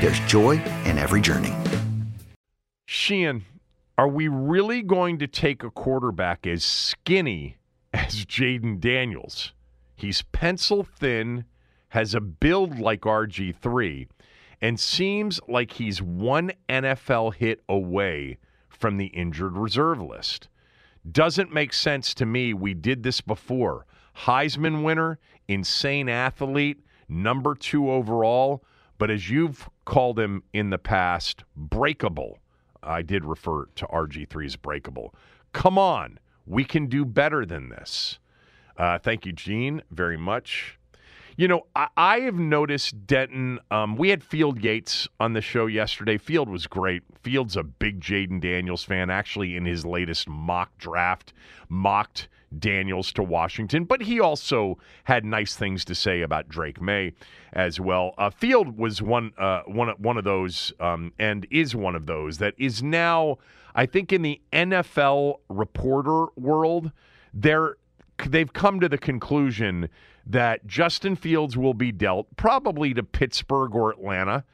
there's joy in every journey. Sheehan, are we really going to take a quarterback as skinny as Jayden Daniels? He's pencil thin, has a build like RG3, and seems like he's one NFL hit away from the injured reserve list. Doesn't make sense to me. We did this before. Heisman winner, insane athlete, number two overall, but as you've called him in the past, breakable. I did refer to RG3 as breakable. Come on, we can do better than this. Uh, thank you, Gene, very much. You know, I, I have noticed Denton. Um, we had Field Yates on the show yesterday. Field was great. Field's a big Jayden Daniels fan. Actually, in his latest mock draft, mocked Daniels to Washington, but he also had nice things to say about Drake Maye as well. Uh, Field was one uh, one one of those, um, and is one of those that is now, I think, in the NFL reporter world, they're they've come to the conclusion that Justin Fields will be dealt probably to Pittsburgh or Atlanta,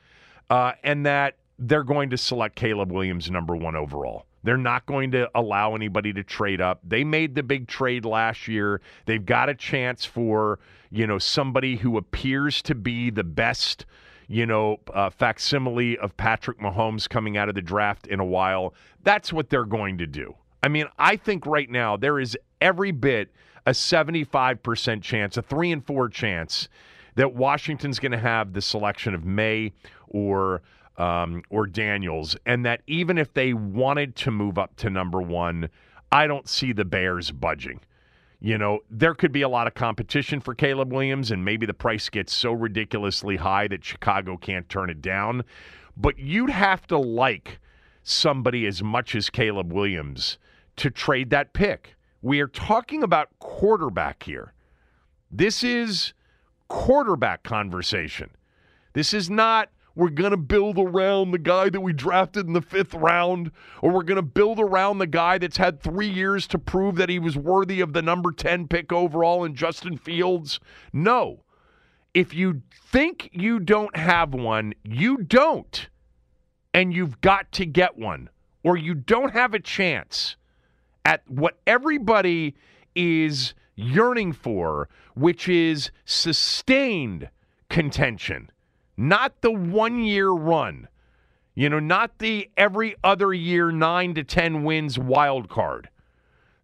uh, and that they're going to select Caleb Williams number one overall. They're not going to allow anybody to trade up. They made the big trade last year. They've got a chance for, you know, somebody who appears to be the best, you know, uh, facsimile of Patrick Mahomes coming out of the draft in a while. That's what they're going to do. I mean, I think right now there is every bit a 75% chance, a three and four chance that Washington's going to have the selection of Maye or um, or Daniels, and that even if they wanted to move up to number one, I don't see the Bears budging. You know, there could be a lot of competition for Caleb Williams, and maybe the price gets so ridiculously high that Chicago can't turn it down. But you'd have to like somebody as much as Caleb Williams to trade that pick. We are talking about quarterback here. This is quarterback conversation. This is not we're going to build around the guy that we drafted in the fifth round, or we're going to build around the guy that's had three years to prove that he was worthy of the number 10 pick overall in Justin Fields. No. If you think you don't have one, you don't. And you've got to get one, or you don't have a chance at what everybody is yearning for, which is sustained contention, not the one year run. You know, not the every other year 9 to 10 wins wild card.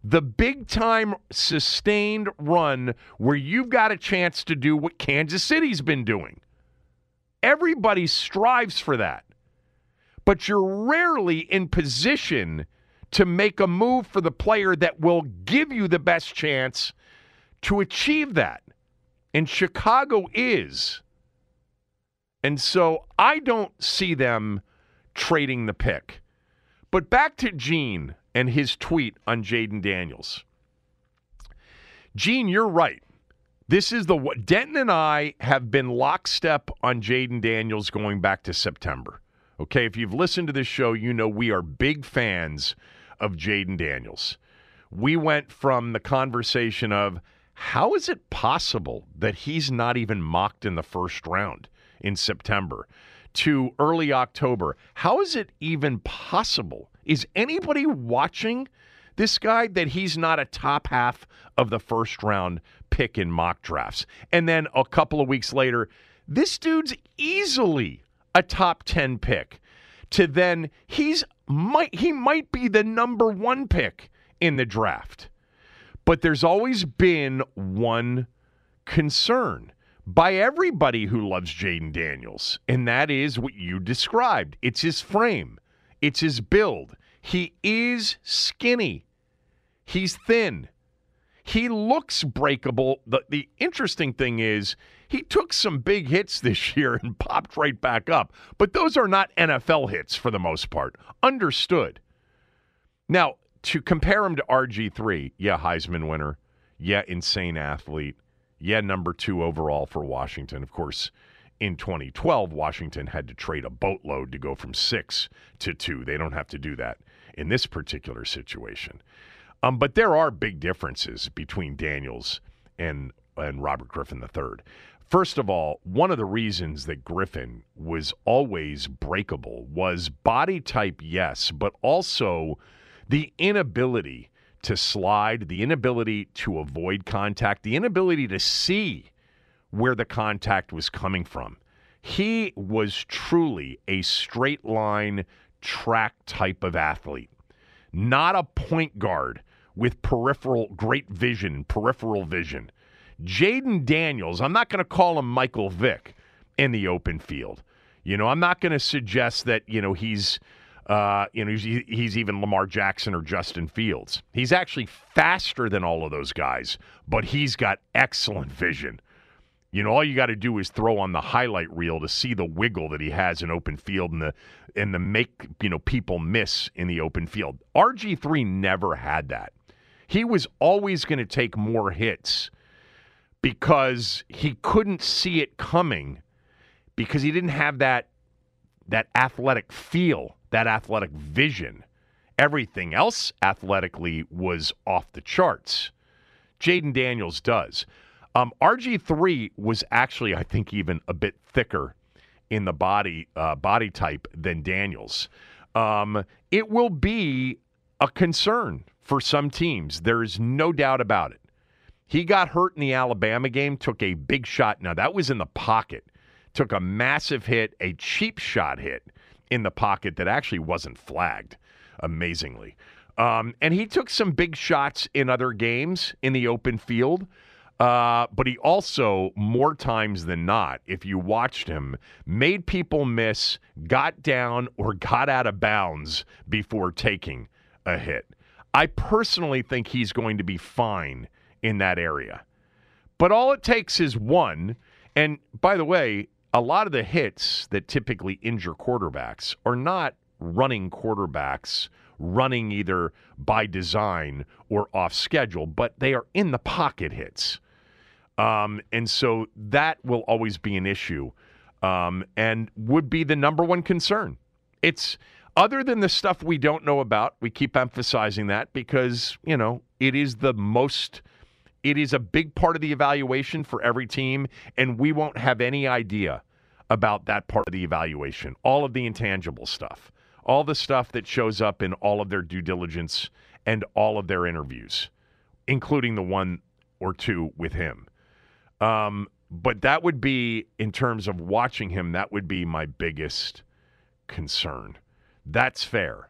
The big time sustained run where you've got a chance to do what Kansas City's been doing. Everybody strives for that. But you're rarely in position to make a move for the player that will give you the best chance to achieve that. And Chicago is. And so I don't see them trading the pick. But back to Gene and his tweet on Jayden Daniels. Gene, you're right. This is the Denton and I have been lockstep on Jayden Daniels going back to September. Okay, if you've listened to this show, you know we are big fans of Jayden Daniels. We went from the conversation of how is it possible that he's not even mocked in the first round in September to early October. How is it even possible? Is anybody watching this guy that he's not a top half of the first round pick in mock drafts? And then a couple of weeks later, this dude's easily a top 10 pick. To then he's might he might be the number 1 pick in the draft. But there's always been one concern by everybody who loves Jayden Daniels, and that is what you described. It's his frame, it's his build. He is skinny, he's thin, he looks breakable. The, the interesting thing is, he took some big hits this year and popped right back up, but those are not NFL hits for the most part. Understood. Now, to compare him to RG3, yeah, Heisman winner, yeah, insane athlete yeah, number two overall for Washington. Of course, in 2012, Washington had to trade a boatload to go from six to two. They don't have to do that in this particular situation. Um, but there are big differences between Daniels and and Robert Griffin III. First of all, one of the reasons that Griffin was always breakable was body type, yes, but also the inability to slide, the inability to avoid contact, the inability to see where the contact was coming from. He was truly a straight line track type of athlete, not a point guard with peripheral great vision, peripheral vision. Jayden Daniels, I'm not going to call him Michael Vick in the open field. You know, I'm not going to suggest that, you know, he's uh, you know, he's, he's even Lamar Jackson or Justin Fields. He's actually faster than all of those guys, but he's got excellent vision. You know, all you got to do is throw on the highlight reel to see the wiggle that he has in open field and the and the make you know people miss in the open field. RG three never had that. He was always going to take more hits because he couldn't see it coming because he didn't have that that athletic feel that athletic vision. Everything else athletically was off the charts. Jayden Daniels does. Um, RG3 was actually, I think, even a bit thicker in the body uh, body type than Daniels. Um, it will be a concern for some teams. There is no doubt about it. He got hurt in the Alabama game, took a big shot. Now, that was in the pocket. Took a massive hit, a cheap shot hit in the pocket that actually wasn't flagged, amazingly. Um, and he took some big shots in other games in the open field. Uh, but he also, more times than not, if you watched him, made people miss, got down, or got out of bounds before taking a hit. I personally think he's going to be fine in that area. But all it takes is one. And by the way, a lot of the hits that typically injure quarterbacks are not running quarterbacks running either by design or off schedule, but they are in the pocket hits. Um, and so that will always be an issue um, and would be the number one concern. It's other than the stuff we don't know about, we keep emphasizing that because, you know, it is the most it is a big part of the evaluation for every team, and we won't have any idea about that part of the evaluation. All of the intangible stuff, all the stuff that shows up in all of their due diligence and all of their interviews, including the one or two with him. Um, but that would be, in terms of watching him, that would be my biggest concern. That's fair.